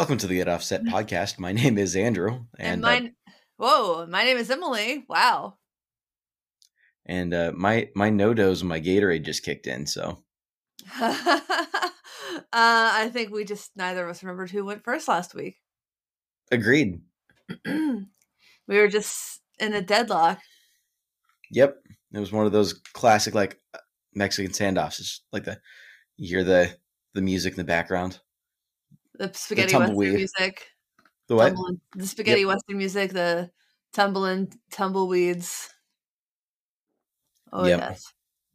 Welcome to the Get Offset podcast. My name is Andrew, And, and mine, whoa, my name is Emily. Wow. uh, and uh, my my no dose my Gatorade just kicked in. So uh, I think we just neither of us remembered who went first last week. agreed. we were just in a deadlock. Yep, it was one of those classic like uh, Mexican standoffs. It's like the you hear the the music in the background. The spaghetti western music. The what? tumbling- the spaghetti western music, the tumbling tumbleweeds. Oh Yep. yes.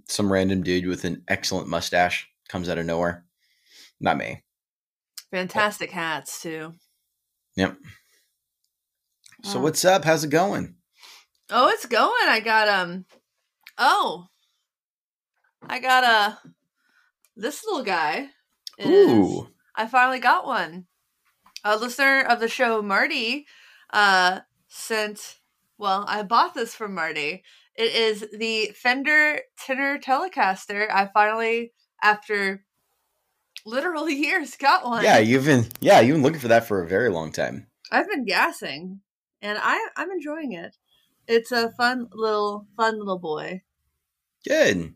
Some random dude with an excellent mustache comes out of nowhere. Not me. Fantastic hats too. Yep. So what's up? How's it going? Oh, it's going. I got um oh. I got a this little guy. Ooh, I finally got one. A listener of the show, Marty, uh sent well, I bought this from Marty. It is the Fender Tenor Telecaster. I finally, after literal years, got one. yeah, you've been yeah you've been looking for that for a very long time. I've been gassing, and I I'm enjoying it. It's a fun little fun little boy. Good.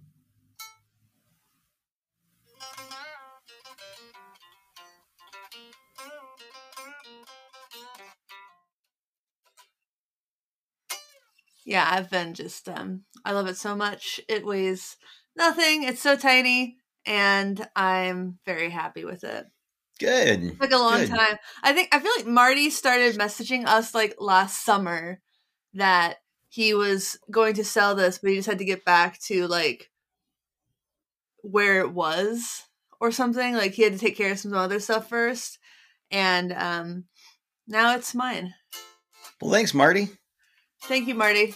Yeah, I've been just um I love it so much. It weighs nothing. It's so tiny and I'm very happy with it. Good. Took a long Good. time. I think I feel like Marty started messaging us like last summer that he was going to sell this, but he just had to get back to like where it was or something. Like he had to take care of some other stuff first. And um now it's mine. Well, thanks, Marty. Thank you, Marty.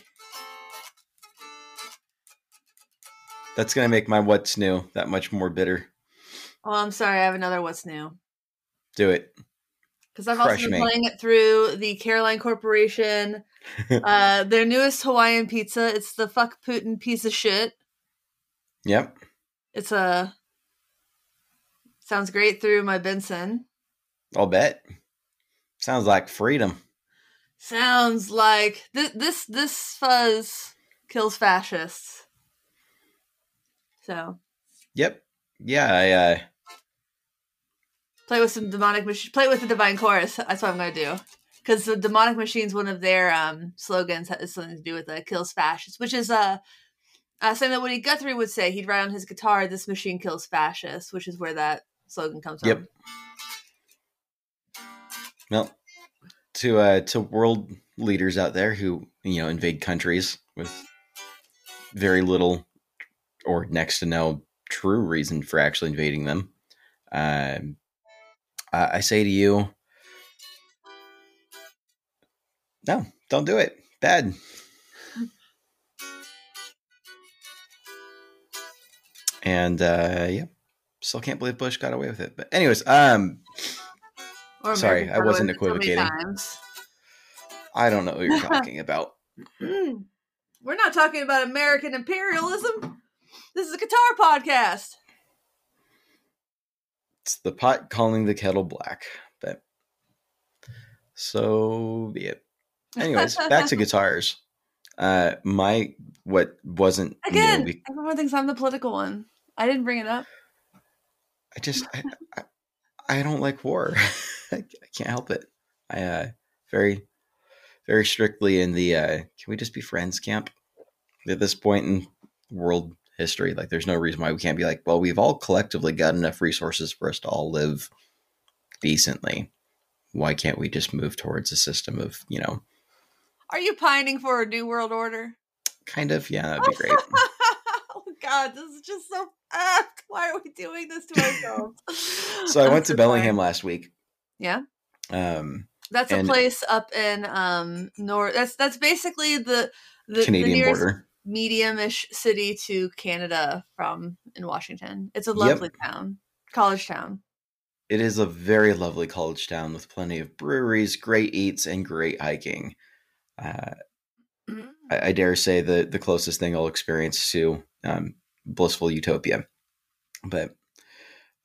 That's gonna make my what's new that much more bitter. Oh, I'm sorry. I have another what's new. Do it. Because I've Crush also been me. playing it through the Caroline Corporation, uh, their newest Hawaiian pizza. It's the fuck Putin piece of shit. Yep. It's a sounds great through my Benson. I'll bet. Sounds like freedom. Sounds like th- this this fuzz kills fascists. So Yep. Yeah. I. Uh, play with some demonic mach- play with the divine chorus. That's what I'm gonna do. Because the demonic machine's one of their um, slogans has something to do with the kills fascists, which is uh, uh something that Woody Guthrie would say. He'd write on his guitar, "This machine kills fascists," which is where that slogan comes from. Yep. well, to uh, to world leaders out there who you know invade countries with very little or next to no true reason for actually invading them. I I say to you, no, don't do it. Bad. And uh, yeah, still can't believe Bush got away with it. But anyways, um, Or Sorry, I wasn't Parliament so many equivocating. I don't know what you're talking about. Mm. We're not talking about American imperialism. This is a guitar podcast. It's the pot calling the kettle black. But so be it. Anyways, back to guitars. Uh, my what wasn't Again, new. be- everyone thinks I'm the political one. I didn't bring it up. I just I, I, I don't like war. I, can't help it. I uh, very very strictly in the uh, can we just be friends camp at this point in world history. Like, there's no reason why we can't be like, well, we've all collectively got enough resources for us to all live decently. Why can't we just move towards a system of you know Are you pining for a new world order? kind of yeah that'd be great. oh God, this is just so. Ah, why are we doing this to ourselves? so I went to Bellingham last week. Yeah, Um, that's a place up in um north. That's that's basically the the, the Canadian nearest border. medium-ish city to Canada from in Washington. It's a lovely town, college town. It is a very lovely college town with plenty of breweries, great eats, and great hiking. Uh, I, I dare say the the closest thing I'll experience to um, blissful utopia. But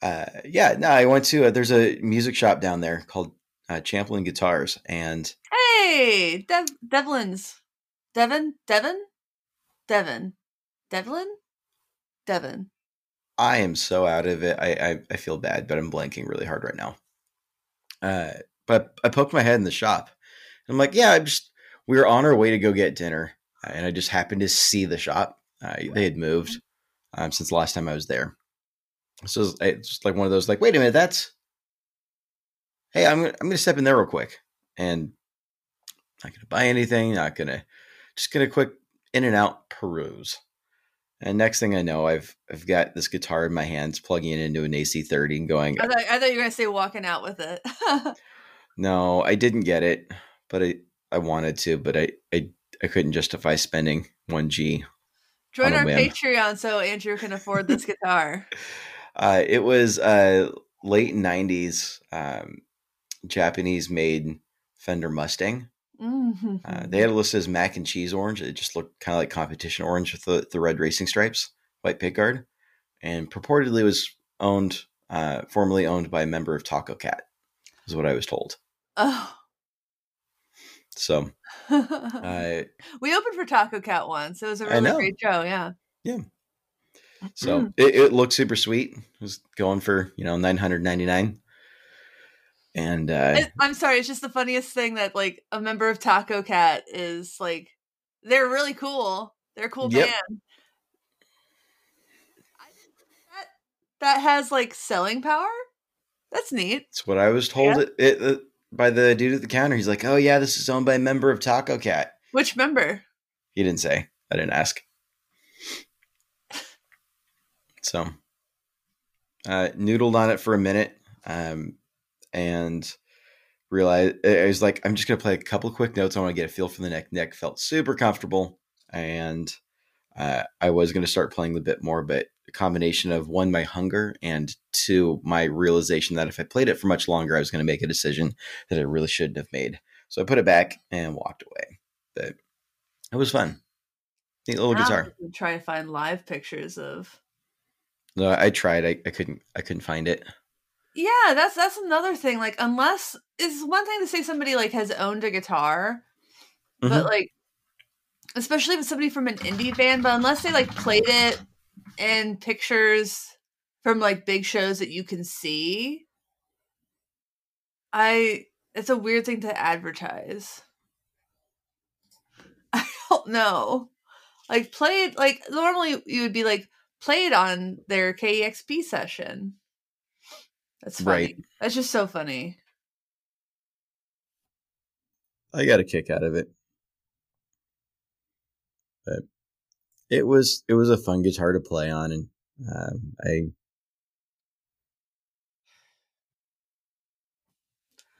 uh, yeah, no, I went to. Uh, there's a music shop down there called uh, Champlain Guitars, and Hey, Dev- Devlin's. Devin, Devin, Devin, Devlin? Devin. I am so out of it. I, I I feel bad, but I'm blanking really hard right now. Uh, but I poked my head in the shop. I'm like, yeah, I just we were on our way to go get dinner, and I just happened to see the shop. Uh, they had moved um, since the last time I was there. So it's eh, it's just like one of those, like, wait a minute, that's. Hey, I'm gonna, I'm gonna step in there real quick, and not gonna buy anything. Not gonna, just gonna quick in and out peruse. And next thing I know, I've I've got this guitar in my hands, plugging it into an AC30 and going. I thought, I thought you were going to say walking out with it. No, I didn't get it, but I I wanted to, but I I, I couldn't justify spending one G. Join our whim. Patreon so Andrew can afford this guitar. Uh, it was uh, late '90s um, Japanese made Fender Mustang. Mhm. Uh, they had it listed as mac and cheese orange. It just looked kind of like competition orange with the, the red racing stripes, white pickguard, and purportedly was owned, uh, formerly owned by a member of Tacocat, is what I was told. oh. So, uh, we opened for Tacocat once. It was a really great show. Yeah. Yeah. So Mm. it, it looked super sweet. It was going for you know nine hundred ninety nine, and uh, I'm sorry. It's just the funniest thing that like a member of Tacocat is like, they're really cool. They're a cool Yep. band. That that has like selling power. That's neat. That's what I was told it, it, uh, by the dude at the counter. He's like, "Oh yeah, this is owned by a member of Tacocat." Which member? He didn't say. I didn't ask. So, uh, noodled on it for a minute, um, and realized I was like, "I'm just gonna play a couple quick notes. I want to get a feel for the neck." Neck felt super comfortable, and uh, I was gonna start playing a bit more, but a combination of one, my hunger, and two, my realization that if I played it for much longer, I was gonna make a decision that I really shouldn't have made. So I put it back and walked away. But it was fun. Neat little Now guitar. I'm to find live pictures of. No, I tried. I, I couldn't. I couldn't find it. Yeah, that's that's another thing. Like, unless it's one thing to say somebody like has owned a guitar, Mhm. but like, especially if it's somebody from an indie band, but unless they like played it in pictures from like big shows that you can see, I it's a weird thing to advertise. I don't know. Like played like normally you would be like played on their KEXP session. That's funny. Right. That's just so funny. I got a kick out of it. But it was it was a fun guitar to play on, and um, I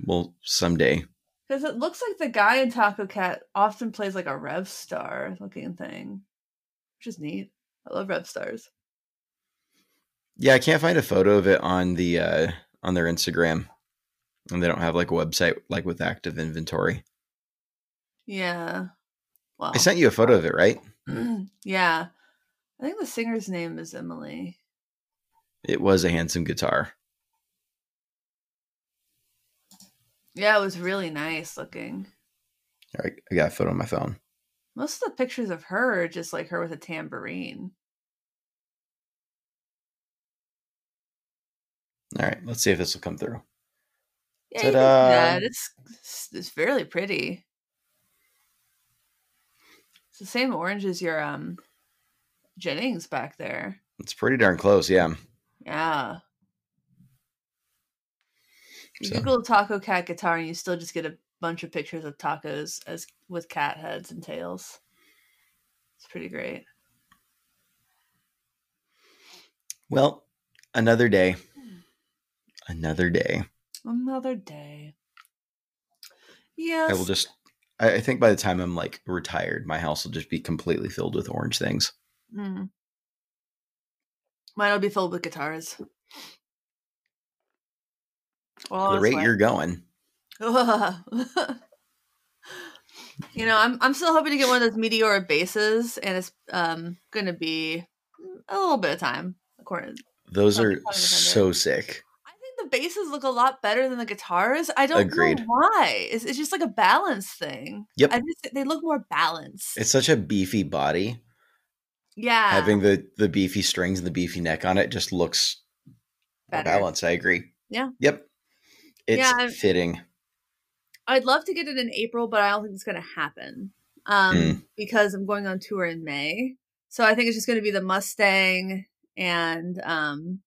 well someday. Because it looks like the guy in Tacocat often plays like a Revstar looking thing, which is neat. I love Revstars. Yeah, I can't find a photo of it on the uh, on their Instagram, and they don't have like a website like with active inventory. Yeah. Well, I sent you a photo of it, right? yeah. I think the singer's name is Emily. It was a handsome guitar. Yeah, it was really nice looking. All right, I got a photo on my phone. Most of the pictures of her are just like her with a tambourine. All right, let's see if this will come through. Yeah, Ta-da. that. It's it's- it's fairly pretty. It's the same orange as your um Jennings back there. It's pretty darn close, yeah. Yeah. You So- Google taco cat guitar and you still just get a bunch of pictures of tacos as with cat heads and tails. It's pretty great. Well, another day. Another day. Another day. Yes. I will just. I, I think by the time I'm like retired, my house will just be completely filled with orange things. Mm. Mine will be filled with guitars. Well, the rate you're going. you know, I'm I'm still hoping to get one of those Meteora basses, and it's um gonna be a little bit of time. According, Those are so sick. The basses look a lot better than the guitars. I don't Agreed. know why. It's, it's just like a balance thing. Yep. I just they look more balanced. It's such a beefy body. yeah, Having the the beefy strings and the beefy neck on it just looks better. balanced. I agree. Yeah. Yep. It's Yeah, fitting. I'd love to get it in April, but I don't think it's going to happen um, Mm. because I'm going on tour in May. So I think it's just going to be the Mustang and um,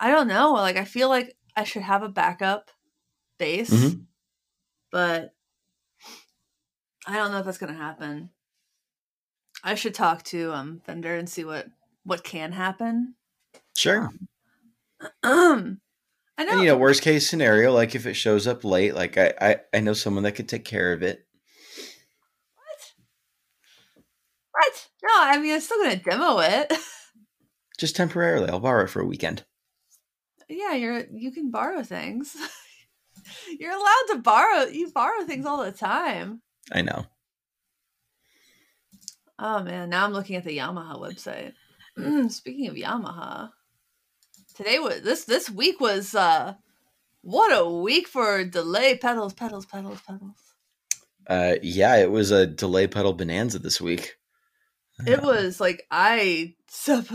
I don't know. Like I feel like I should have a backup bass, Mhm. but I don't know if that's going to happen. I should talk to um Fender and see what what can happen. Sure. Um, I know. And you know, worst case scenario, like if it shows up late, like I, I, I know someone that could take care of it. What? What? No, I mean I'm still going to demo it. Just temporarily. I'll borrow it for a weekend. Yeah, you're you can borrow things. you're allowed to borrow. You borrow things all the time. I know. Oh man, now I'm looking at the Yamaha website. Speaking of Yamaha, today was this this week was uh what a week for delay pedals, pedals, pedals, pedals. Uh, yeah, it was a delay pedal bonanza this week. It was like I sup-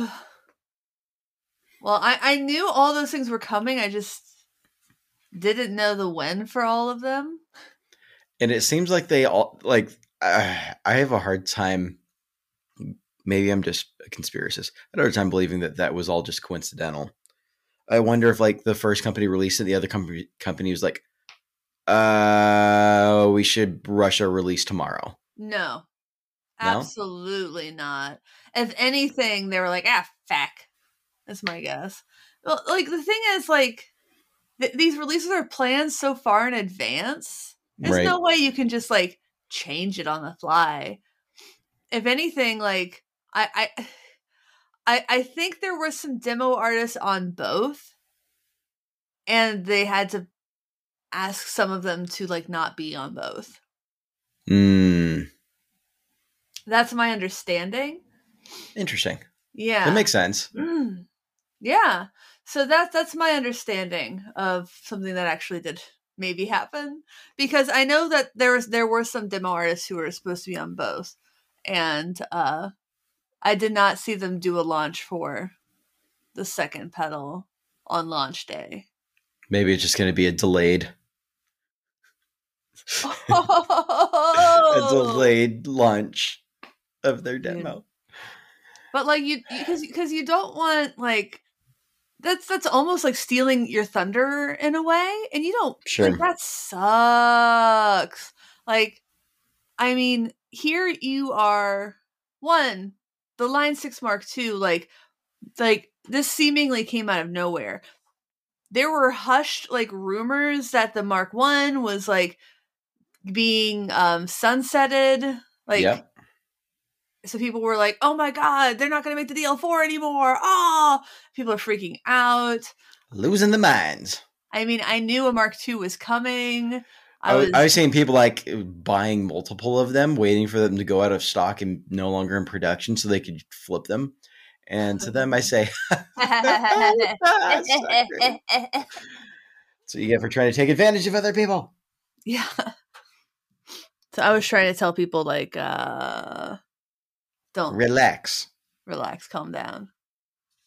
well, I I knew all those things were coming. I just didn't know the when for all of them. and it seems like they all like uh, I have a hard time. Maybe I'm just a conspiracist. I have a hard time believing that that was all just coincidental. I wonder if like the first company released it, the other company company was like, "Uh, we should rush our release tomorrow." No. No? Absolutely not. If anything, they were like, ah, fuck. That's my guess. Well, like, the thing is, like, th- these releases are planned so far in advance. There's right? no way you can just, like, change it on the fly. If anything, like, I, I, I, I think there were some demo artists on both, and they had to ask some of them to, like, not be on both. Mm, That's my understanding. interesting. Yeah. That makes sense. Mm. Yeah. So that's that's my understanding of something that actually did maybe happen because I know that there was there were some demo artists who were supposed to be on both, and uh, I did not see them do a launch for the second pedal on launch day. Maybe it's just going to be a delayed, a Oh! delayed launch of their demo. But like you, because because you don't want like that's that's almost like stealing your thunder in a way, and you don't. Sure. Like, that sucks. Like, I mean, here you are. One, the Line Six Mark II, like, like this seemingly came out of nowhere. There were hushed like rumors that the Mark One was like being um sunsetted. Like, yep. So people were like, "Oh my god, they're not going to make the DL4 anymore!" Oh, people are freaking out. Losing the minds. I mean, I knew a Mark II was coming. I was, was, I was seeing people like buying multiple of them, waiting for them to go out of stock and no longer in production so they could flip them. And to them, I say, so you get for trying to take advantage of other people. yeah. So I was trying to tell people like, uh, don't Relax. relax, calm down,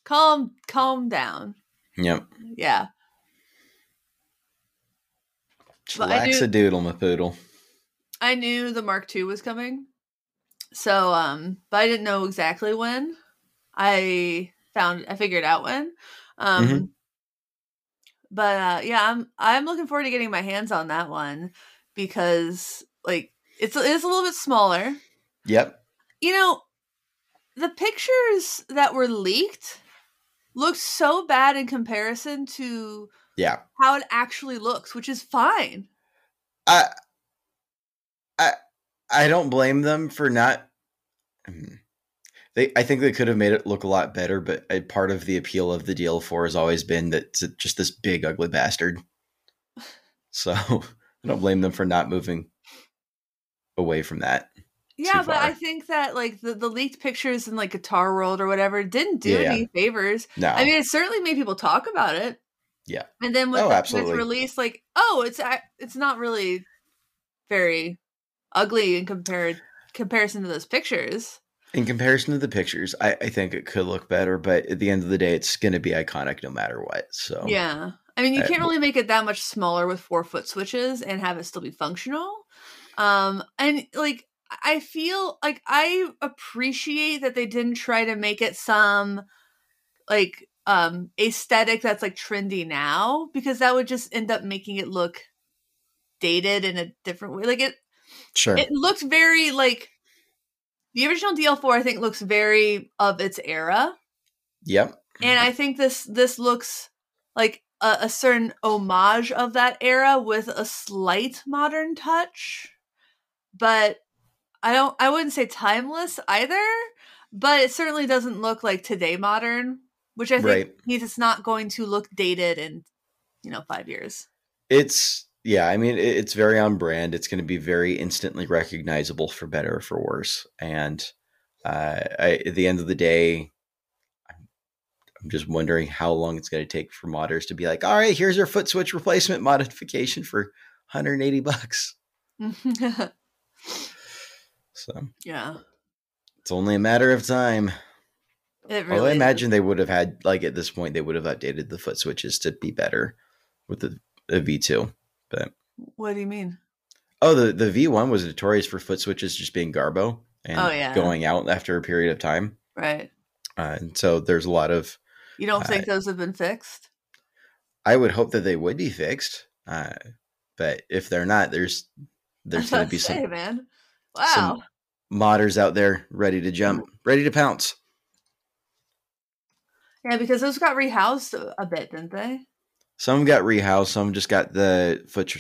calm, calm down. Yep. Yeah, Relax a doodle, my poodle. I knew the Mark II was coming. So, um, but I didn't know exactly when. I found I figured out when. Um Mhm. but uh yeah, I'm I'm looking forward to getting my hands on that one because like it's it's a little bit smaller. Yep. You know, the pictures that were leaked looked so bad in comparison to Yeah. how it actually looks, which is fine. I I I don't blame them for not Hmm. they I think they could have made it look a lot better, but a part of the appeal of the DL4 has always been that it's just this big ugly bastard. So I don't blame them for not moving away from that. Yeah, but far. I think that like the, the leaked pictures in like Guitar World or whatever didn't do Yeah, any favors. no, I mean, it certainly made people talk about it. Yeah. And then with Oh, the, with release, like, oh, it's it's not really very ugly in compared comparison to those pictures. in comparison to the pictures, I, I think it could look better, but at the end of the day, it's going to be iconic no matter what. So Yeah. I mean, you Uh, can't really make it that much smaller with four foot switches and have it still be functional. Um, and like, I feel like I appreciate that they didn't try to make it some like um aesthetic that's like trendy now because that would just end up making it look dated in a different way. Like it, sure, it looks very like the original DL4. I think looks very of its era yep, and I think this this looks like a, a certain homage of that era with a slight modern touch, but I don't. I wouldn't say timeless either, but it certainly doesn't look like today modern, which I think Right. means it's not going to look dated in you know five years. it's yeah. I mean, it's very on brand. It's going to be very instantly recognizable for better or for worse. And uh, I, at the end of the day, I'm, I'm just wondering how long it's going to take for modders to be like, all right, here's our foot switch replacement modification for 180 bucks. So yeah, it's only a matter of time. it really. I is. imagine they would have had like at this point they would have updated the foot switches to be better with the, the V2. But What do you mean? oh, the the V1 was notorious for foot switches just being garbo and Oh, yeah. going out after a period of time. Right. Uh, and so there's a lot of You don't Uh, think those have been fixed? I would hope that they would be fixed. Uh, but if they're not, there's there's going to be say, some man. Wow. some modders out there ready to jump, ready to pounce. Yeah, because those got rehoused a- bit, didn't they? Some got rehoused. Some just got the foot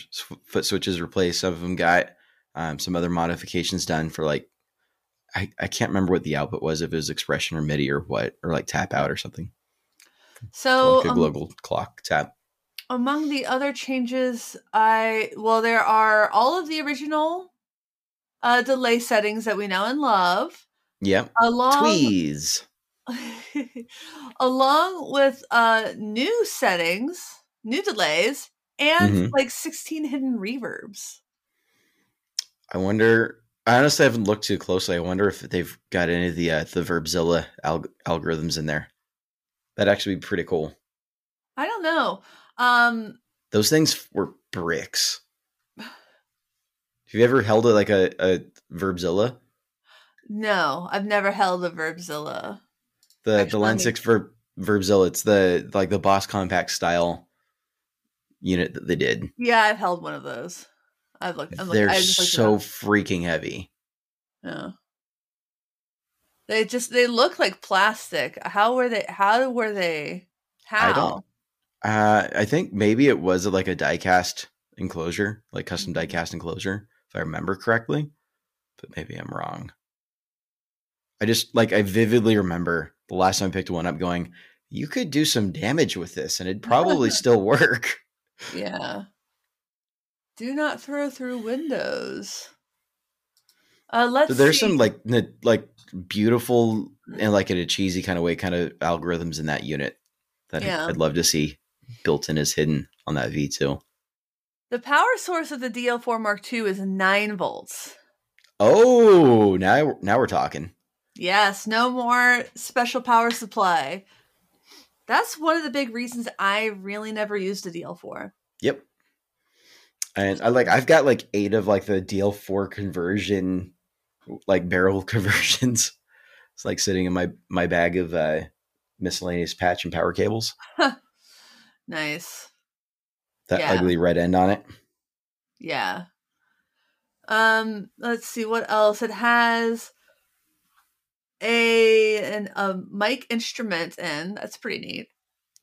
foot switches replaced. Some of them got um, some other modifications done for like I, I can't remember what the output was if it was expression or MIDI or what or like tap out or something. So like a um, global clock tap. among the other changes, I well, there are all of the original uh, delay settings that we know and love, Yep. along Tweez. along with uh, new settings, new delays, and Mhm. like sixteen hidden reverbs. I wonder. I honestly haven't looked too closely. I wonder if they've got any of the uh, the Verbzilla alg- algorithms in there. That'd actually be pretty cool. I don't know. Um, Those things were bricks. Have you ever held it like a, a Verbzilla? no, I've never held a Verbzilla. The Actually, the Line me- Six Verb Verbzilla. It's the like the Boss Compact style unit that they did. Yeah, I've held one of those. I've looked. I'm They're looked so up. freaking heavy. Yeah. They just they look like plastic. How were they how were they how? I don't- Uh, I think maybe it was like a diecast enclosure, like custom diecast enclosure, if I remember correctly. But maybe I'm wrong. I just like I vividly remember the last time I picked one up, going, "You could do some damage with this, and it'd probably still work." Yeah. Do not throw through windows. Uh let's So there's see. some like n- like beautiful and like in a cheesy kind of way, kind of algorithms in that unit that Yeah. I'd love to see built in as hidden on that V2. The power source of the DL4 Mark II is 9 volts. Oh, now now we're talking. Yes, no more special power supply. That's one of the big reasons I really never used a DL4. Yep. And I like I've got like eight of like the DL4 conversion like barrel conversions. It's like sitting in my my bag of uh miscellaneous patch and power cables. Nice. That Yeah. ugly red end on it. Yeah. Um, let's see what else. It has a an a mic instrument in. That's pretty neat.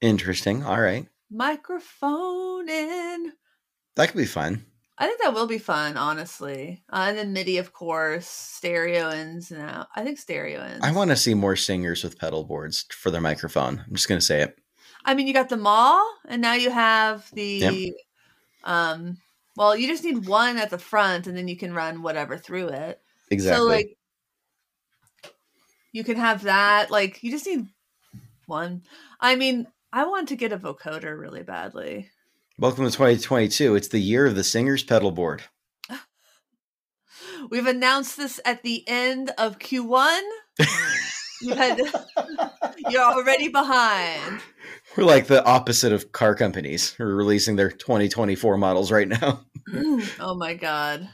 Interesting. All right. Microphone in. That could be fun. I think that will be fun, honestly. Uh, and then MIDI, of course, stereo ins now. I think stereo ins. I want to see more singers with pedal boards for their microphone. I'm just gonna say it. I mean, you got the mall, and now you have the um. Well, you just need one at the front, and then you can run whatever through it. Exactly. So like you can have that. Like you just need one. I mean, I want to get a vocoder really badly. Welcome to 2022. It's the year of the singer's pedal board. We've announced this at the end of Q1. you had, you're already behind. We're like the opposite of car companies who are releasing their 2024 models right now oh my god.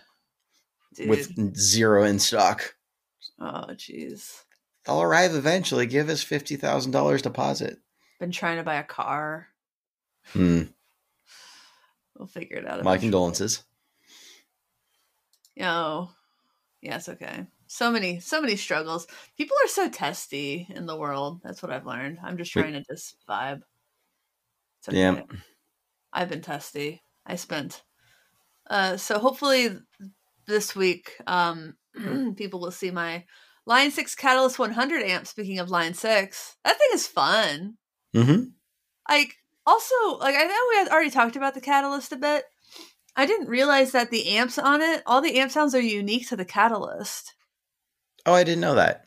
Dude. with zero in stock. oh jeez. They'll arrive eventually. Give us $50,000 deposit. Been trying to buy a car. Hmm. We'll figure it out. My eventually. condolences. Oh, yeah, it's okay. So many, so many struggles. People are so testy in the world. That's what I've learned. I'm just trying to just vibe. It's Yeah. I've been testy. I spent. Uh, so hopefully this week, um, people will see my Line Six Catalyst 100 amp. Speaking of Line Six, that thing is fun. Mm-hmm. like also like i know we had already talked about the catalyst a bit i didn't realize that the amps on it all the amp sounds are unique to the catalyst Oh, I didn't know that.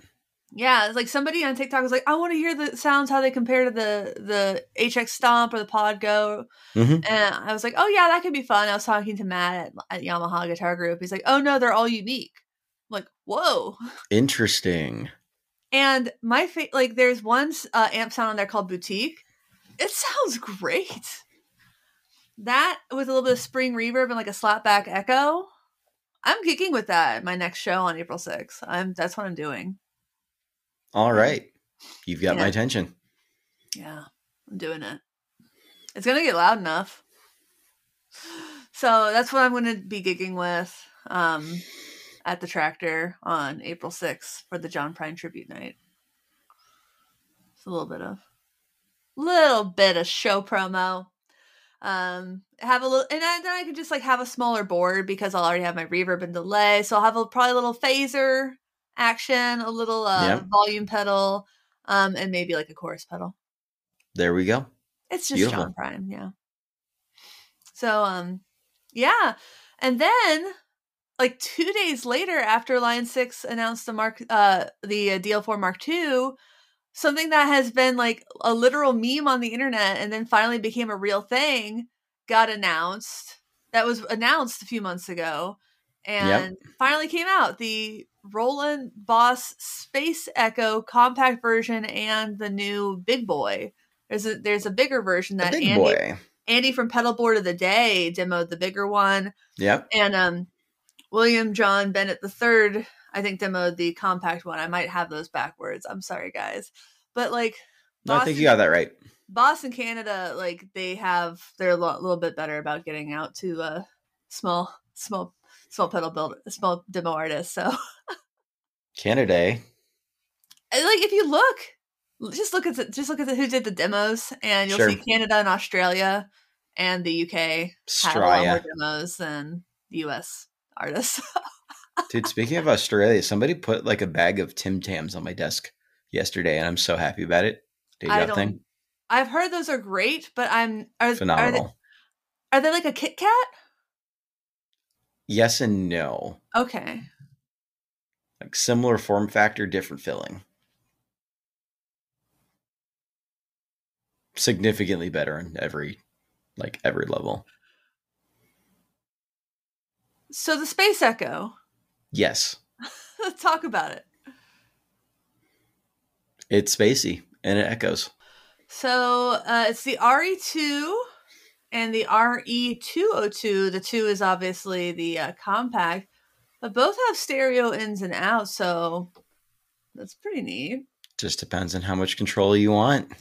yeah it's like somebody on tiktok was like i want to hear the sounds how they compare to the the hx stomp or the pod go Mhm. and i was like oh yeah that could be fun i was talking to matt at, at yamaha guitar group he's like oh no they're all unique I'm like whoa Interesting. And my fa- like, there's one uh, amp sound on there called Boutique. It sounds great. That with a little bit of spring reverb and like a slapback echo. I'm kicking with that my next show on April 6th. I'm that's what I'm doing. All right. You've got my attention. Yeah, I'm doing it. It's gonna get loud enough. So that's what I'm gonna be gigging with um, at the tractor on April 6th for the John Prine tribute night. It's a little bit of little bit of show promo. Um, have a little, and I, then I could just like have a smaller board because I'll already have my reverb and delay. So I'll have a probably a little phaser action, a little uh, volume pedal, um, and maybe like a chorus pedal. There we go. It's just Beautiful. John Prine, yeah. So um yeah. And then like 2 days later after Line 6 announced the Mark uh the uh, DL4 Mark II, something that has been like a literal meme on the internet and then finally became a real thing got announced. That was announced a few months ago and finally came out the Roland Boss Space Echo compact version and the new Big Boy. There's a there's a bigger version that Andy boy. Andy from Pedal Board of the Day demoed the bigger one, Yep. and um William John Bennett III I think demoed the compact one. I might have those backwards. I'm sorry, guys, but like No, I think you got that right. Boston, Canada, like they have they're a lo- little bit better about getting out to uh small small small pedal build small demo artists. So Canada. eh? Like if you look just look at the, just look at the, who did the demos and you'll Sure. see canada and australia and the uk have a lot more demos than the us artists Dude, speaking of Australia, somebody put like a bag of Tim Tams on my desk yesterday, and I'm so happy about it. I don't- thing? i've heard those are great but i'm are, are, they, Phenomenal. are they like a kit kat Yes and no. okay Like similar form factor, different filling. Significantly better in every like every level. so the space echo Yes. let's talk about it It's spacey and it echoes. so uh, it's the re2 and the re202 the two is obviously the uh, compact but both have stereo ins and outs so that's pretty neat Just depends on how much control you want.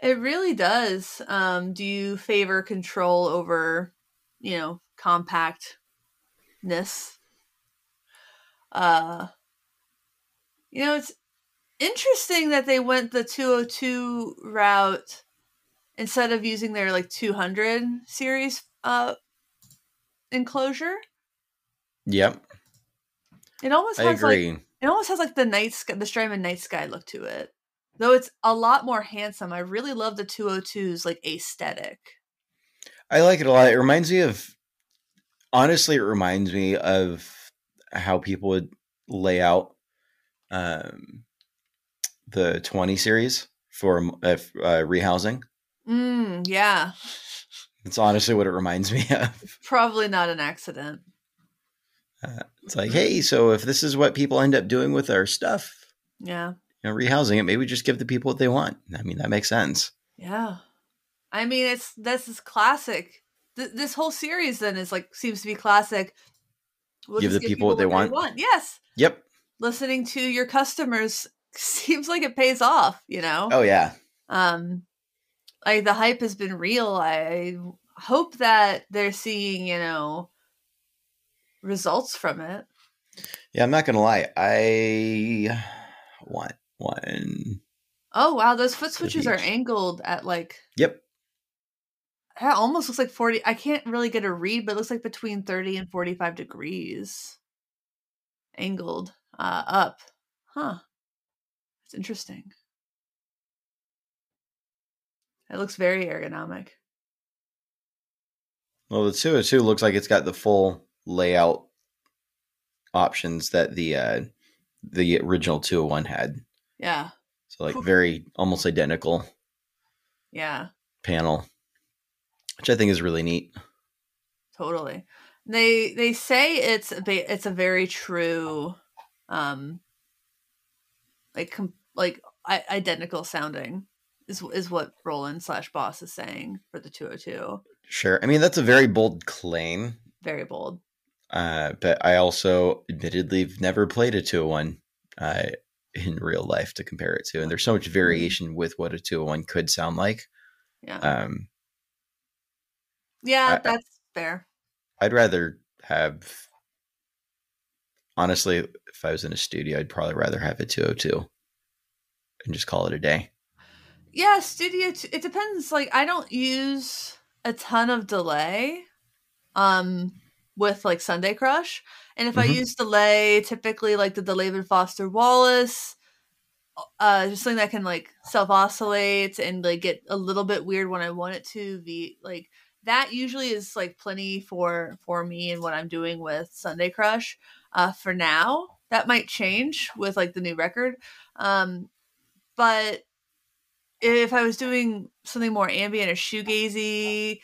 It really does. Um, do you favor control over, you know, compactness? Uh, you know, it's interesting that they went the 202 route instead of using their like 200 series uh enclosure. Yep. It almost I has like it almost has like the night sky, the Strymon night sky look to it. Though it's a lot more handsome. I really love the 202's like aesthetic. I like it a lot. It reminds me of honestly, it reminds me of how people would layout um, the 20 series for uh, uh, rehousing. Mm, yeah. It's honestly what it reminds me of. Probably not an accident. Uh, it's like, hey, so if this is what people end up doing with our stuff, Yeah. you know, rehousing it, maybe just give the people what they want. I mean, that makes sense. Yeah. I mean, it's this is classic. Th- this whole series then is like seems to be classic. We'll Give the people what they want. Yes. Yep. Listening to your customers seems like it pays off, you know? Oh yeah. um like the hype has been real i hope that they're seeing you know results from it Yeah, I'm not gonna lie. I want one. oh wow those foot switches are angled at like Yep. It almost looks like 40 i can't really get a read but it looks like between 30 and 45 degrees. Angled uh up. Huh. It's interesting. It looks very ergonomic. Well, the 202 looks like it's got the full layout options that the uh, the original 201 had. yeah. So like very almost identical yeah. panel, which I think is really neat. totally they they say it's a it's a very true um like com- like I- identical sounding is is what roland slash boss is saying for the 202 Sure. I mean, that's a very bold claim. very bold Uh, but I also admittedly have never played a 201 uh, in real life to compare it to. And there's so much variation with what a 201 could sound like. yeah Um, yeah I- I- that's fair I'd rather have, honestly, if I was in a studio, I'd probably rather have a 202 and just call it a day. yeah studio t- it depends like i don't use a ton of delay um with like sunday crush and if i Mhm. use delay typically like the delayed foster wallace uh just something that can like self oscillate and like get a little bit weird when i want it to be like that usually is like plenty for for me and what i'm doing with sunday crush uh for now that might change with like the new record um but if i was doing something more ambient or shoegazy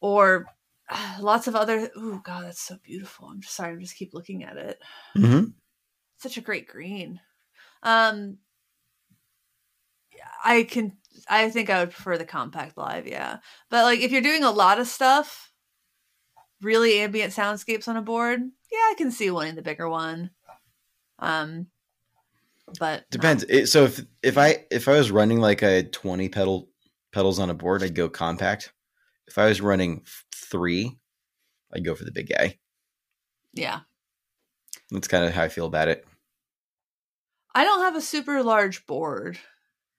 or uh, lots of other oh god that's so beautiful i'm just sorry i'm just keep looking at it Mm-hmm. such a great green. Um, I can. I think I would prefer the compact live, yeah. But like, if you're doing a lot of stuff, really ambient soundscapes on a board, yeah, I can see wanting the bigger one. Um, but. Depends. It, so if if I if I was running like a 20 pedal pedals on a board, I'd go compact. If I was running three, I'd go for the big guy. Yeah, That's kind of how I feel about it. I don't have a super large board,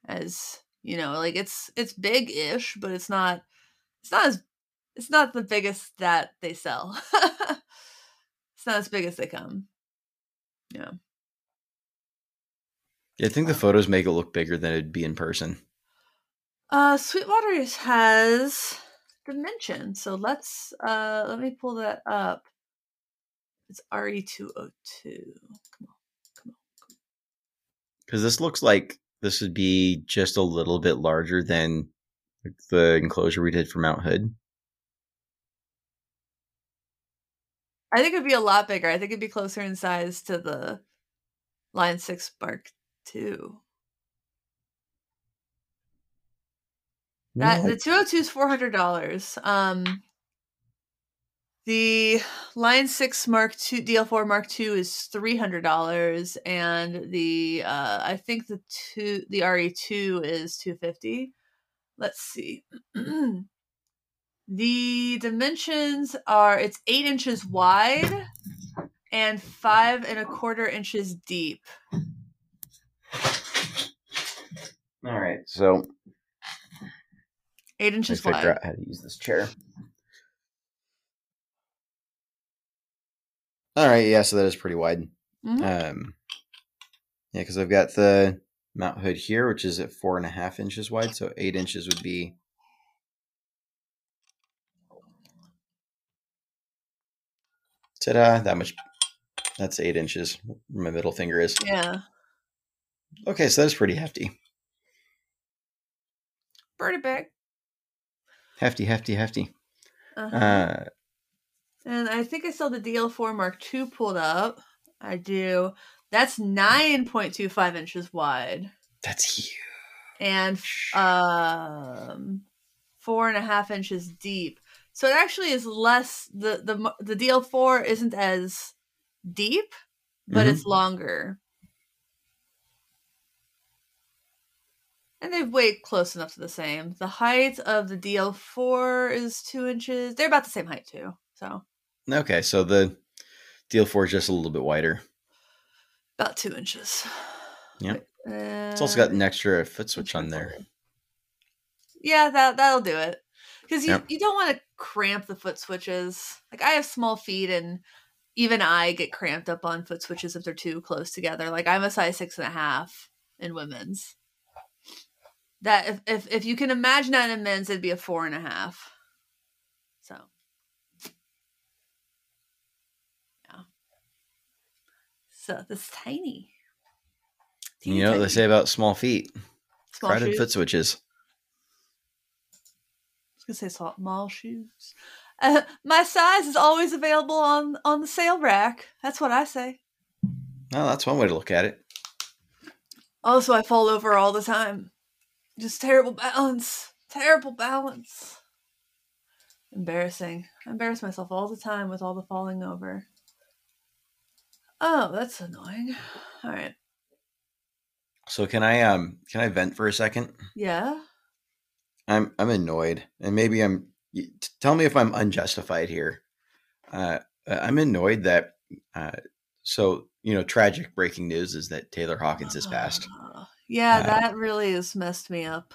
as you know, like it's it's big-ish, but it's not. It's not as. It's not the biggest that they sell. it's not as big as they come. Yeah. Yeah, I think the photos make it look bigger than it'd be in person. Uh, Sweetwater has dimension, so let's uh let me pull that up. It's RE two hundred two. Come on, Because this looks like this would be just a little bit larger than the enclosure we did for Mount Hood. I think it'd be a lot bigger. I think it'd be closer in size to the Line Six Mark Two. That the two hundred two is four hundred dollars. Um, the Line Six Mark Two DL four Mark Two is three hundred dollars, and the uh, I think the two the RE two is two fifty. Let's see. the dimensions are it's eight inches wide and five and a quarter inches deep. All right, so Eight I inches figure wide. out how to use this chair. All right, yeah, so that is pretty wide. Mhm. Um, yeah, because I've got the Mount Hood here, which is at four and a half inches wide, so eight inches would be. Ta-da! That much, That's eight inches. where My middle finger is. Yeah. Okay, so that's pretty hefty. Pretty big. Hefty, hefty, hefty. Uh-huh. Uh, and I think I saw the DL4 Mark II pulled up. I do. That's 9.25 inches wide that's huge. and um four and a half inches deep. So it actually is less. the the The DL4 isn't as deep, but Mhm. it's longer. And they weigh close enough to the same. The height of the DL4 is two inches. They're about the same height too. So Okay, so the DL4 is just a little bit wider. about two inches. Yep. Uh, It's also got an extra foot switch on there. Yeah, that that'll do it. Because you, Yep. you don't want to cramp the foot switches. Like I have small feet, and even I get cramped up on foot switches if they're too close together. Like I'm a size six and a half in women's. That if if, if you can imagine that in men's, it'd be a four and a half. So yeah. So this tiny. Teeny You know what they say about small feet? Small Crowded shoes. foot switches. I was gonna say small shoes. Uh, my size is always available on on the sale rack. That's what I say. Oh, that's one way to look at it. Also, I fall over all the time. Just terrible balance. Terrible balance. Embarrassing. I embarrass myself all the time with all the falling over. Oh, that's annoying. All right. So can I um can I vent for a second? Yeah. I'm I'm annoyed, and maybe I'm. Tell me if I'm unjustified here. Uh, I'm annoyed that. Uh, so you know, tragic breaking news is that Taylor Hawkins has passed. Uh, yeah, Uh, that really has messed me up.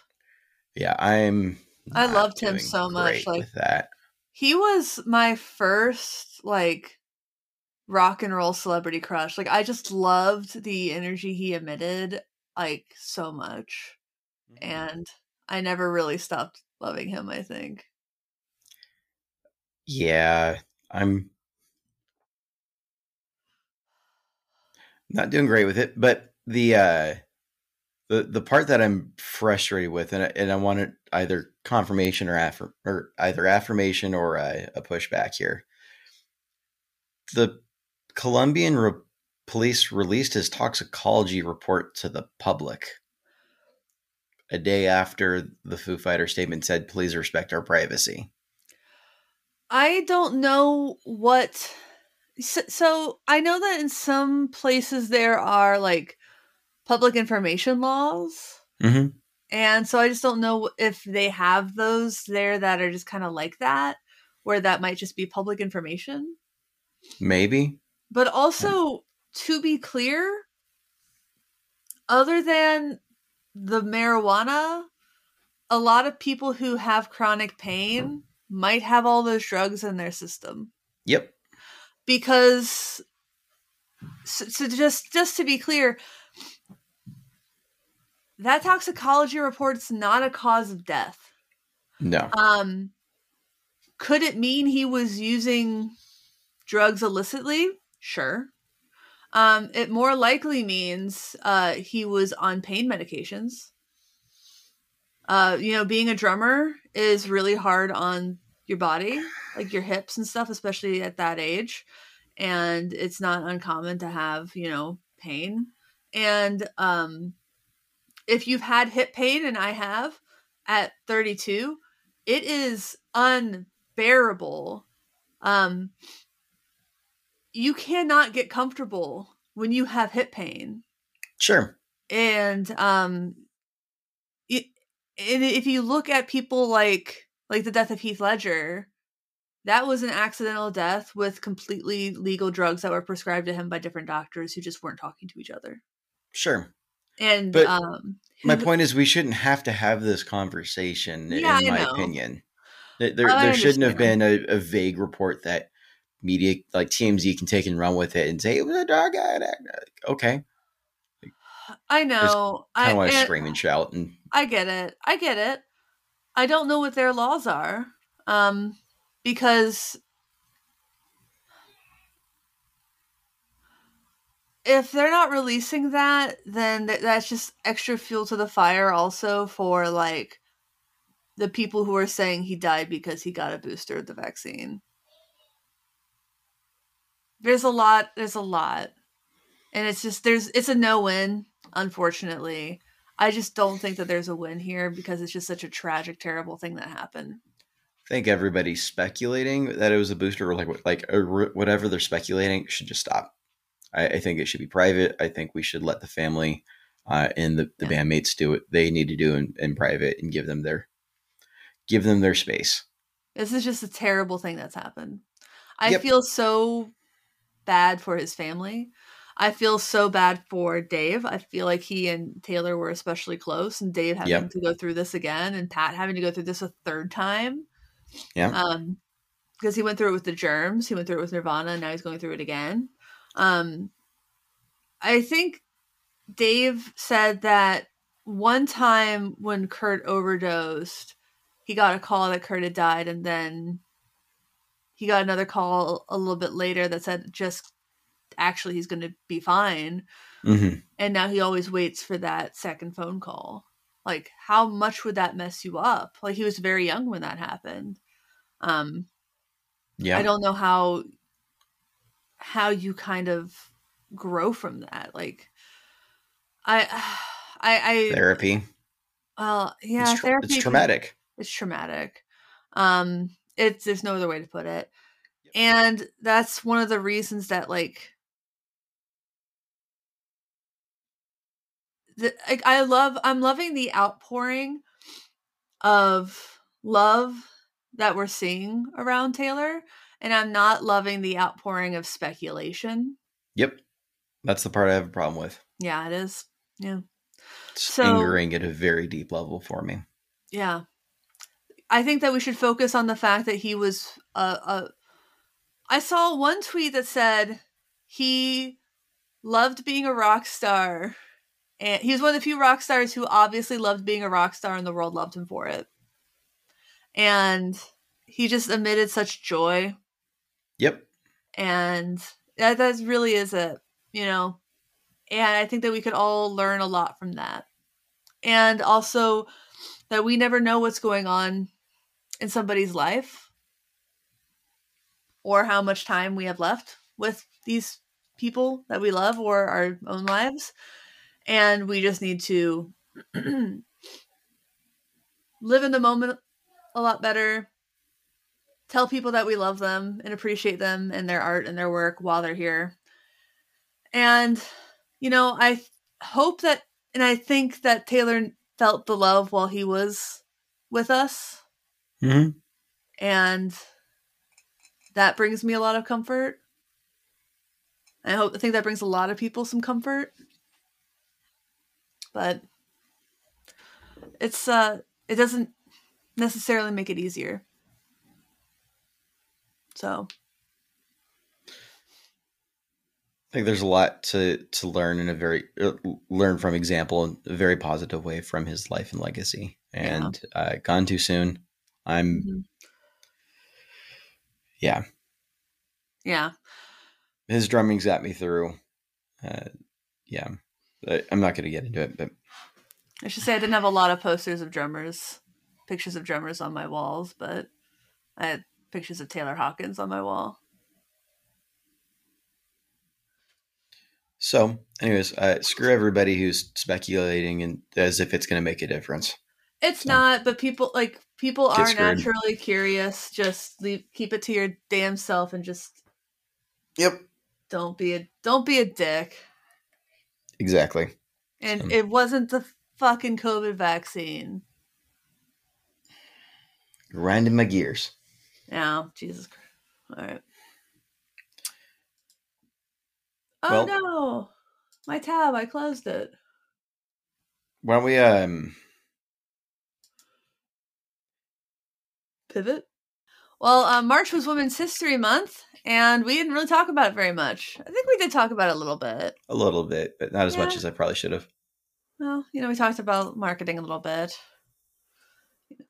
Yeah, I'm. I loved him so much, like- with that. he was my first like rock and roll celebrity crush like i just loved the energy he emitted like so much Mm-hmm. and i never really stopped loving him i think Yeah, I'm not doing great with it, but the uh the the part that I'm frustrated with, and I, and I want either confirmation or affirm or either affirmation or a, a pushback here. The Colombian re- police released his toxicology report to the public a day after the Foo Fighter statement said, "Please respect our privacy." i don't know what so, so i know that in some places there are like public information laws Mm-hmm. And so I just don't know if they have those there that are just kind of like that, where that might just be public information. Maybe. But also, to be clear, other than the marijuana, a lot of people who have chronic pain might have all those drugs in their system Yep. because so, so just just to be clear that toxicology report's not a cause of death No. um could it mean he was using drugs illicitly sure. Um it more likely means uh he was on pain medications. Uh you know being a drummer is really hard on your body like your hips and stuff especially at that age. And it's not uncommon to have you know pain. And um if you've had hip pain and i have at 32 it is unbearable. Um you cannot get comfortable when you have hip pain Sure. and um it, and if you look at people like like the death of Heath Ledger that was an accidental death with completely legal drugs that were prescribed to him by different doctors who just weren't talking to each other Sure. and But um My point is, we shouldn't have to have this conversation. Yeah, in I my know. opinion, there there, there shouldn't have been a, a vague report that media like TMZ can take and run with it and say it was a drug addict. Okay, I know I want to scream and shout and I get it I get it I don't know what their laws are um because if they're not releasing that, then th- that's just extra fuel to the fire also for like the people who are saying he died because he got a booster of the vaccine. There's a lot, there's a lot. And it's just there's it's a no win, unfortunately. I just don't think that there's a win here because it's just such a tragic, terrible thing that happened. I think everybody's speculating that it was a booster or like like or whatever they're speculating should just stop. I, I, think it should be private. I think we should let the family uh, and the, the yeah. bandmates do what they need to do in, in private and give them their give them their space. This is just a terrible thing that's happened. I yep. feel so bad for his family. I feel so bad for Dave. I feel like he and Taylor were especially close, and Dave having yep. to go through this again, and Pat having to go through this a third time. Yeah. Um, because he went through it with the Germs, he went through it with Nirvana, and now he's going through it again. Um, I think Dave said that one time when Kurt overdosed, he got a call that Kurt had died, and then he got another call a little bit later that said just actually he's going to be fine. Mm-hmm. And now he always waits for that second phone call. Like, how much would that mess you up? Like, he was very young when that happened. Um, yeah, I don't know how how you kind of grow from that. Like, I, I, I therapy. Well, yeah, it's, tra- therapy. It's traumatic. It's traumatic. Um, it's there's no other way to put it, and that's one of the reasons that like the, I, I love I'm loving the outpouring of love that we're seeing around Taylor and I'm not loving the outpouring of speculation. Yep. That's the part I have a problem with. Yeah, it is. Yeah. It's so, angering at a very deep level for me. Yeah. I think that we should focus on the fact that he was a, a I saw one tweet that said he loved being a rock star and he was one of the few rock stars who obviously loved being a rock star and the world loved him for it. And he just emitted such joy. Yep. And that, that really is it, you know. And I think that we could all learn a lot from that. And also that we never know what's going on in somebody's life or how much time we have left with these people that we love or our own lives. And we just need to live in the moment a lot better tell people that we love them and appreciate them and their art and their work while they're here. And you know i hope that and i think that taylor felt the love while he was with us mm-hmm. and that brings me a lot of comfort i hope i think that brings a lot of people some comfort but it's uh it doesn't necessarily make it easier. So I think there's a lot to to learn in a very uh, learn from example in a very positive way from his life and legacy. And yeah. uh, gone too soon. I'm mm-hmm. yeah. Yeah. His drumming's got me through. Uh, yeah. I'm not going to get into it, but I should say I didn't have a lot of posters of drummers, pictures of drummers on my walls, but I had pictures of Taylor Hawkins on my wall. So, anyways, uh, screw everybody who's speculating and as if it's going to make a difference. It's so, not, but people like people are screwed. naturally curious. Just leave, keep it to your damn self, and just yep. Don't be a don't be a dick. Exactly. And so. it wasn't the fucking COVID vaccine. Grinding my gears. Yeah, Jesus Christ. All right. Oh well, no. My tab, I closed it. Why don't we um pivot? Well, uh, March was Women's History Month, and we didn't really talk about it very much. I think we did talk about it a little bit. A little bit, but not as yeah. much as I probably should have. Well, you know, we talked about marketing a little bit.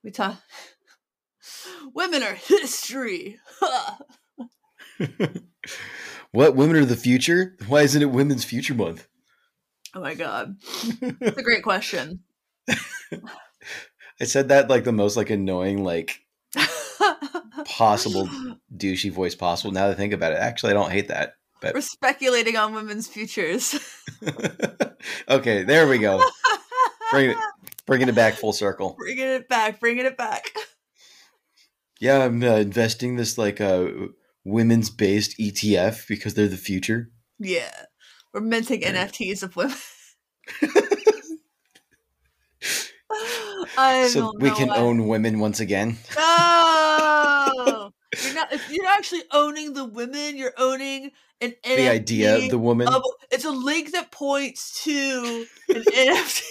We talked. Women are history. What women are the future? Why isn't it Women's Future Month? Oh my god. It's a great question. I said that like the most like annoying like possible douchey voice possible. Now that I think about it, actually, I don't hate that. But We're speculating on women's futures. okay, there we go. Bring it, bringing it back full circle. bringing it back, bringing it back. Yeah, I'm uh, investing this like uh, women's based ETF because they're the future. Yeah. We're minting Yeah. NFTs of women. I so we can why. own women once again. No, you're not. You're not actually owning the women, you're owning an NFT. The idea of the woman. of- it's a link that points to an NFT.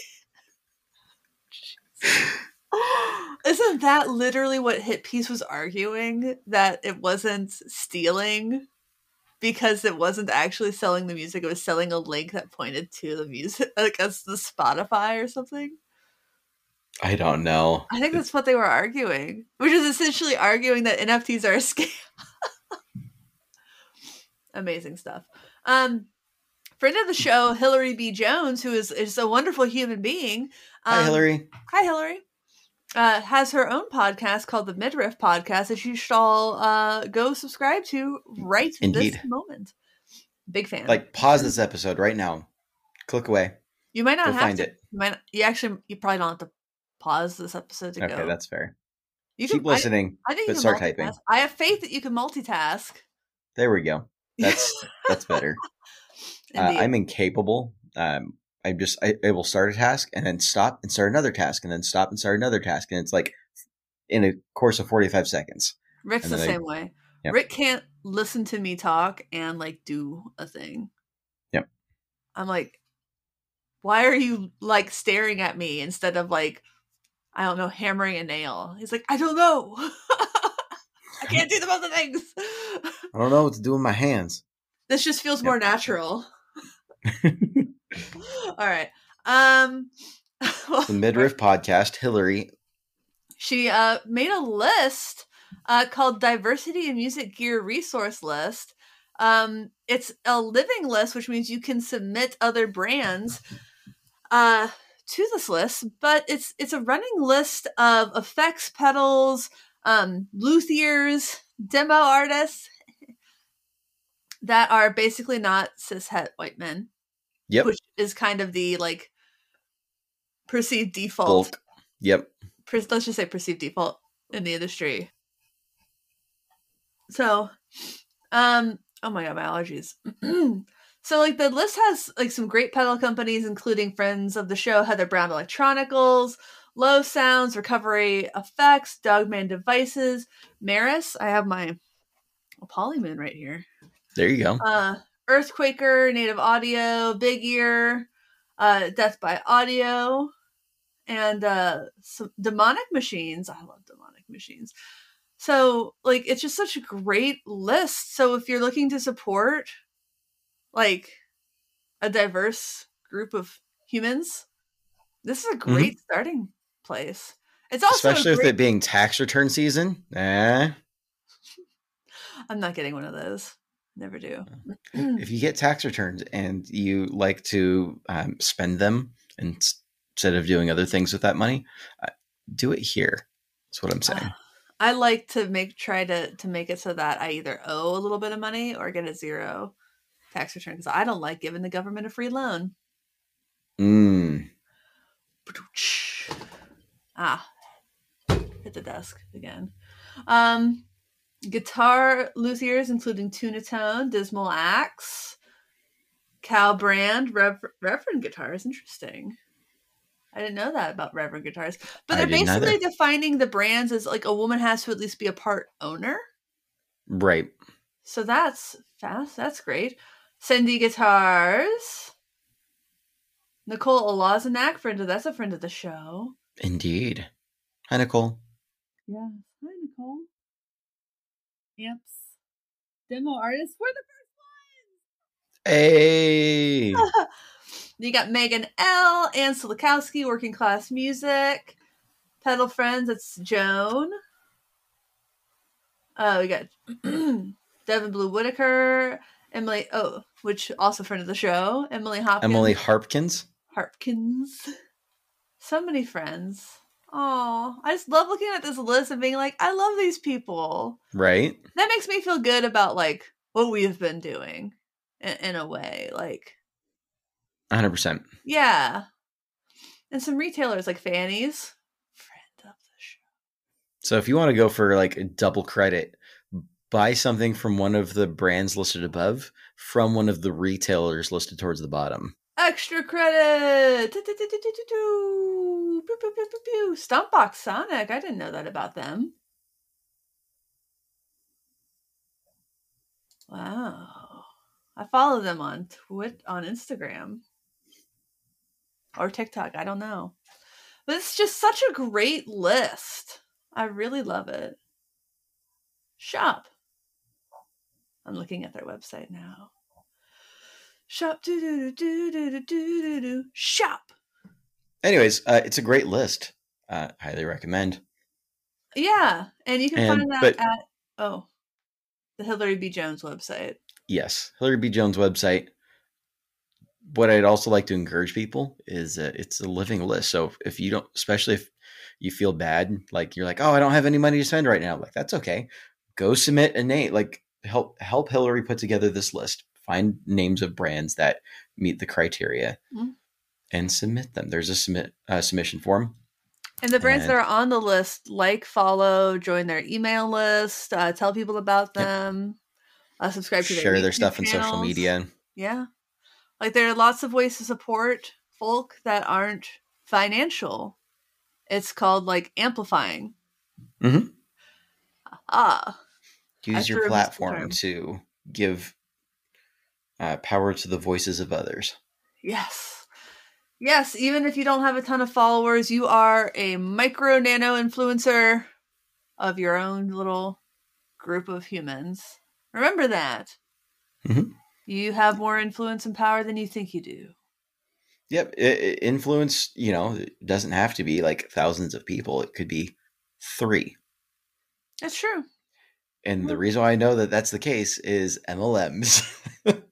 Isn't that literally what HitPiece was arguing? That it wasn't stealing because it wasn't actually selling the music; it was selling a link that pointed to the music, like as the Spotify or something. I don't know. I think that's what they were arguing, which is essentially arguing that NFTs are a scam. Amazing stuff. Um, friend of the show, Hillary B. Jones, who is, is a wonderful human being. Hi, um, Hillary. Hi, Hillary. Uh, has her own podcast called the Midriff Podcast that you should all uh, go subscribe to right this moment. Big fan. Like, pause this episode right now. Click away. you might not Go have find to. it. You might. You actually. You probably don't have to pause this episode to Okay, go. that's fair. you Keep I- listening. I think but you can start multitask. typing. I have faith that you can multitask. There we go. That's that's better. uh, I'm incapable. Um, I just I, I will start a task and then stop and start another task and then stop and start another task and it's like in a course of 45 seconds. Rick's the then I- same way. Yep. Rick can't listen to me talk and like do a thing. Yep. I'm like, why are you like staring at me instead of like, I don't know, hammering a nail? He's like, I don't know. I can't do the both things. I don't know what to do with my hands. this just feels more natural. All right. Um The midriff podcast, Hillary. she uh, made a list uh, called Diversity in Music Gear Resource List. Um, it's a living list, which means you can submit other brands uh, to this list, but it's it's a running list of effects pedals, um, luthiers, demo artists that are basically not cishet white men, Yep. which is kind of the like perceived default Bulk. Yep. per- let's just say perceived default in the industry. So, um, oh my god, my allergies. so, like, the list has like some great pedal companies, including friends of the show, Heather Brown Electronicals, Low Sounds, Recovery Effects, Dogman Devices, Meris. I have my Polymoon right here. There you go. Uh, Earthquaker, Native Audio, Big Ear, uh, Death by Audio, and uh, some Demonic Machines. I love Demonic Machines. So, like, it's just such a great list. So, if you're looking to support, like, a diverse group of humans, this is a great starting place. It's also Especially with it being tax return season. Eh. I'm not getting one of those. Never do. if you get tax returns and you like to um, spend them in- instead of doing other things with that money, uh, do it here. That's what I'm saying. I like to make try to to make it so that I either owe a little bit of money or get a zero tax return because I don't like giving the government a free loan. Mm. Ah, hit the desk again. Um, guitar luthiers including Tunatone, Dismal Axe, Cal Brand, Rev- Reverend Guitars. Interesting. I didn't know that about Reverend Guitars, but they're didn't either. basically defining the brands as like a woman has to at least be a part owner. Right. So that's fast. That's great. Cindy Guitars. Nicole Olazanak, friend of that's a friend of the show. Indeed. Hi, Nicole. Yeah. Hi, Nicole. Amps. Demo artist. We're Hey. the first You got Megan L. Ann Silikowski, Working Class Music. Pedal Friends, it's Joan. Oh, we got Devin Blue Whitaker, Emily. Oh, which also friend of the show, Emily Hopkins. Emily Harpkins. Harpkins. So many friends. Oh, I just love looking at this list and being like, I love these people. Right. That makes me feel good about like what we have been doing in, in a way. Like, 100%. yeah. And some retailers like Fanny's. Friend of the show. So if you want to go for like a double credit, buy something from one of the brands listed above from one of the retailers listed towards the bottom. Extra credit. Stompbox Sonic. I didn't know that about them. Wow. I follow them on Twit on Instagram or TikTok. I don't know. But it's just such a great list. I really love it. Shop. I'm looking at their website now. Shop do do do do do do do do. shop. Anyways, uh, it's a great list. Uh, highly recommend. Yeah, and you can and, find that but, at oh, the Hillary B. Jones website. Yes, Hillary B. Jones website. What I'd also like to encourage people is uh, it's a living list. So if you don't, especially if you feel bad, like you're like, oh, I don't have any money to spend right now, like that's okay. Go submit a name. Like help help Hillary put together this list. Find names of brands that meet the criteria, Mhm. and submit them. There's a submit uh, submission form. And the brands that are on the list, like, follow, join their email list, uh, tell people about them, uh, subscribe to their Share their stuff in social media. Yeah, like there are lots of ways to support folk that aren't financial. It's called like amplifying. Mhm. Ah, Use your a missed the platform to give uh, power to the voices of others. Yes. Yes, even if you don't have a ton of followers, you are a micro nano influencer of your own little group of humans. Remember that. Mhm. You have more influence and power than you think you do. Yep, i i- influence. You know, it doesn't have to be like thousands of people. It could be three. That's true. And the Mhm. reason why I know that that's the case is MLMs.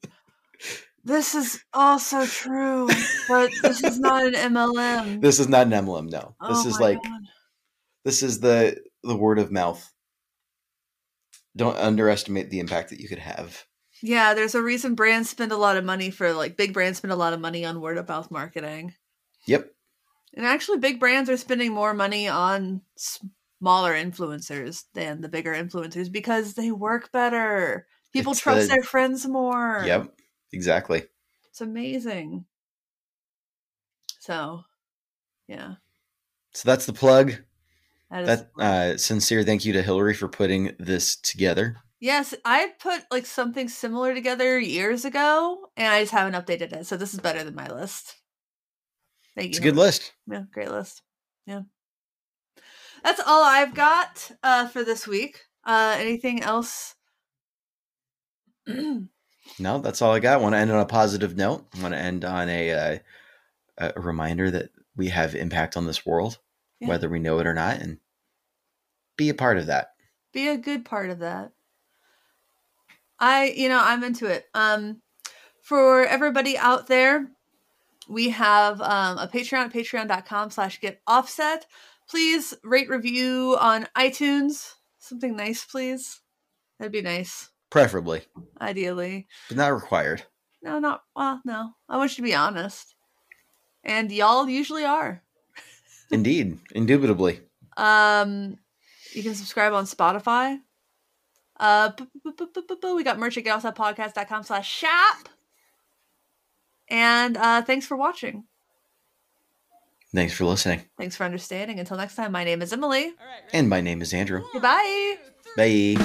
This is also true, but this is not an MLM. this is not an MLM. No, this Oh is like God. this is the the word of mouth. Don't underestimate the impact that you could have. Yeah, there's a reason brands spend a lot of money for like big brands spend a lot of money on word of mouth marketing. Yep, And actually, big brands are spending more money on smaller influencers than the bigger influencers because they work better. People It's trust the- their friends more. yep, exactly. It's amazing. So, yeah. So that's the plug. That is, That uh, sincere thank you to Hillary for putting this together. yes, I put like something similar together years ago and I just haven't updated it. So, this is better than my list. Thank you. It's a good list. Yeah, great list. Yeah. That's all I've got uh, for this week. Uh, anything else? No, that's all I got. want to end on a positive note. I want to end on a uh, a reminder that we have impact on this world, Yeah. whether we know it or not, and be a part of that. Be a good part of that. I, you know, I'm into it. Um, for everybody out there, we have um, a Patreon, patreon.com slash get offset. Please rate review on iTunes. Something nice, please. That'd be nice, Preferably, ideally. but not required. No, not well, no. I want you to be honest. And y'all usually are. Indeed, indubitably. Um you can subscribe on Spotify. Uh we got merch at podcast.com slash shop. And uh thanks for watching. Thanks for listening. Thanks for understanding. Until next time, my name is Emily. And my name is Andrew. Goodbye. Bye.